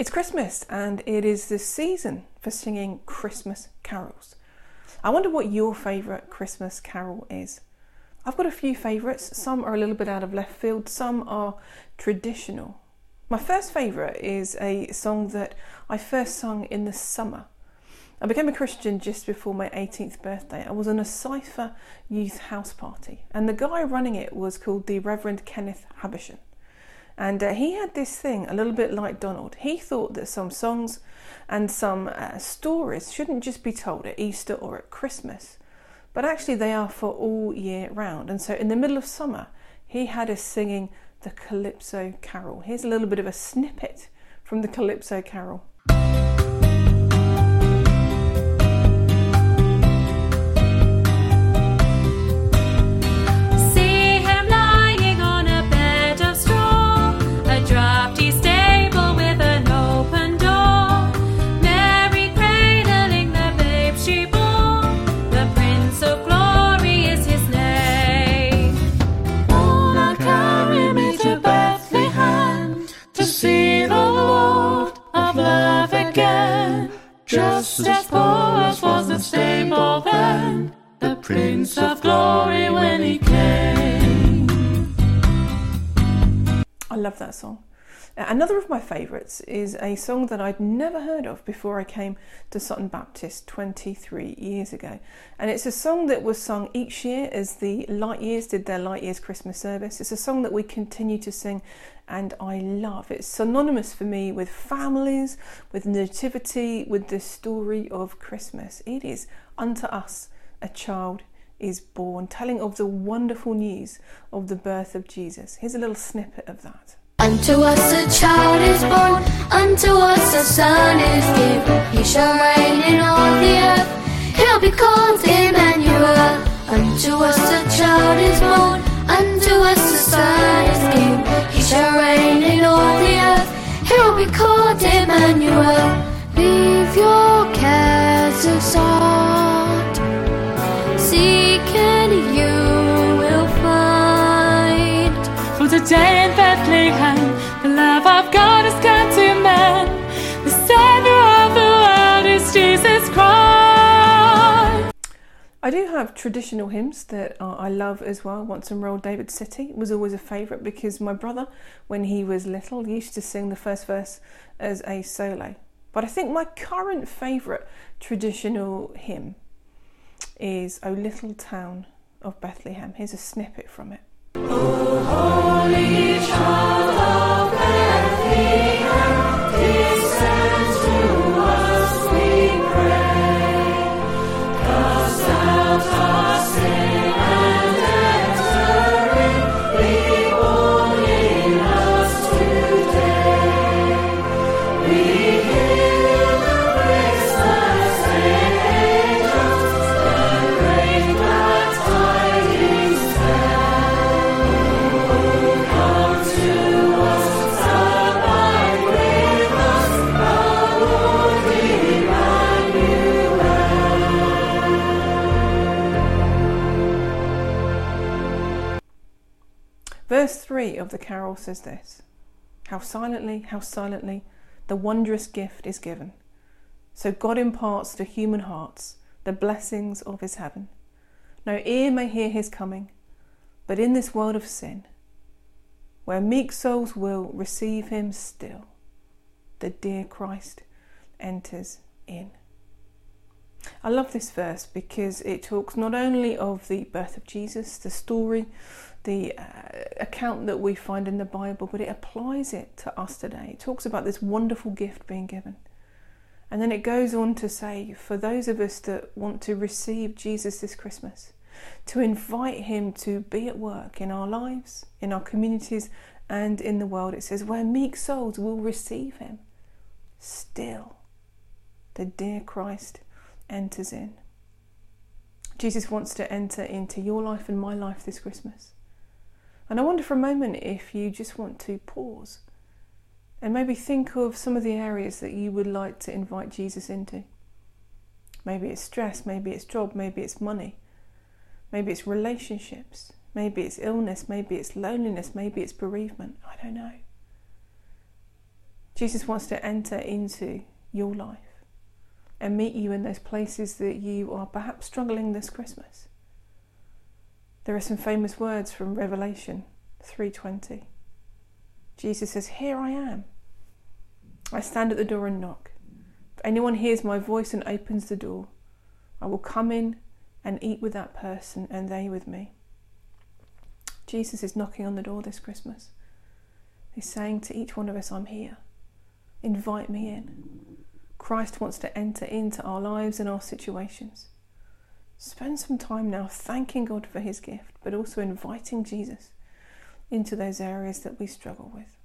It's Christmas and it is the season for singing Christmas carols. I wonder what your favourite Christmas carol is. I've got a few favourites, some are a little bit out of left field, some are traditional. My first favourite is a song that I first sung in the summer. I became a Christian just before my 18th birthday. I was on a CYFA youth house party, and the guy running it was called the Reverend Kenneth Habersham. And uh, he had this thing, a little bit like Donald. He thought that some songs and some uh, stories shouldn't just be told at Easter or at Christmas, but actually they are for all year round. And so in the middle of summer, he had us singing the Calypso Carol. Here's a little bit of a snippet from the Calypso Carol. As Boaz was the stable then, the Prince of Glory when he came. I love that song. Another of my favourites is a song that I'd never heard of before I came to Sutton Baptist 23 years ago. And it's a song that was sung each year as the Light Years did their Light Years Christmas service. It's a song that we continue to sing and I love. It's synonymous for me with families, with nativity, with the story of Christmas. It is unto us a child is born, telling of the wonderful news of the birth of Jesus. Here's a little snippet of that. Unto us a child is born, unto us a son is given. He shall reign in all the earth, he'll be called Emmanuel. Unto us a child is born, unto us a son is given. He shall reign in all the earth, he'll be called Emmanuel. Leave your cares aside, Jesus Christ. I do have traditional hymns that uh, I love as well. Once in Royal David's City was always a favourite because my brother, when he was little, used to sing the first verse as a solo. But I think my current favourite traditional hymn is O Little Town of Bethlehem. Here's a snippet from it. Holy child Verse 3 of the carol says this How silently, how silently the wondrous gift is given. So God imparts to human hearts the blessings of his heaven. No ear may hear his coming, but in this world of sin, where meek souls will receive him still, the dear Christ enters in. I love this verse because it talks not only of the birth of Jesus, the story, the uh, account that we find in the Bible, but it applies it to us today. It talks about this wonderful gift being given. And then it goes on to say, for those of us that want to receive Jesus this Christmas, to invite him to be at work in our lives, in our communities, and in the world, it says, where meek souls will receive him. Still, the dear Christ enters in. Jesus wants to enter into your life and my life this Christmas. And I wonder for a moment if you just want to pause and maybe think of some of the areas that you would like to invite Jesus into. Maybe it's stress, maybe it's job, maybe it's money, maybe it's relationships, maybe it's illness, maybe it's loneliness, maybe it's bereavement. I don't know. Jesus wants to enter into your life and meet you in those places that you are perhaps struggling this Christmas. There are some famous words from Revelation 3:20. Jesus says, "Here I am. I stand at the door and knock. If anyone hears my voice and opens the door, I will come in and eat with that person and they with me." Jesus is knocking on the door this Christmas. He's saying to each one of us, I'm here. Invite me in. Christ wants to enter into our lives and our situations. Spend some time now thanking God for his gift, but also inviting Jesus into those areas that we struggle with.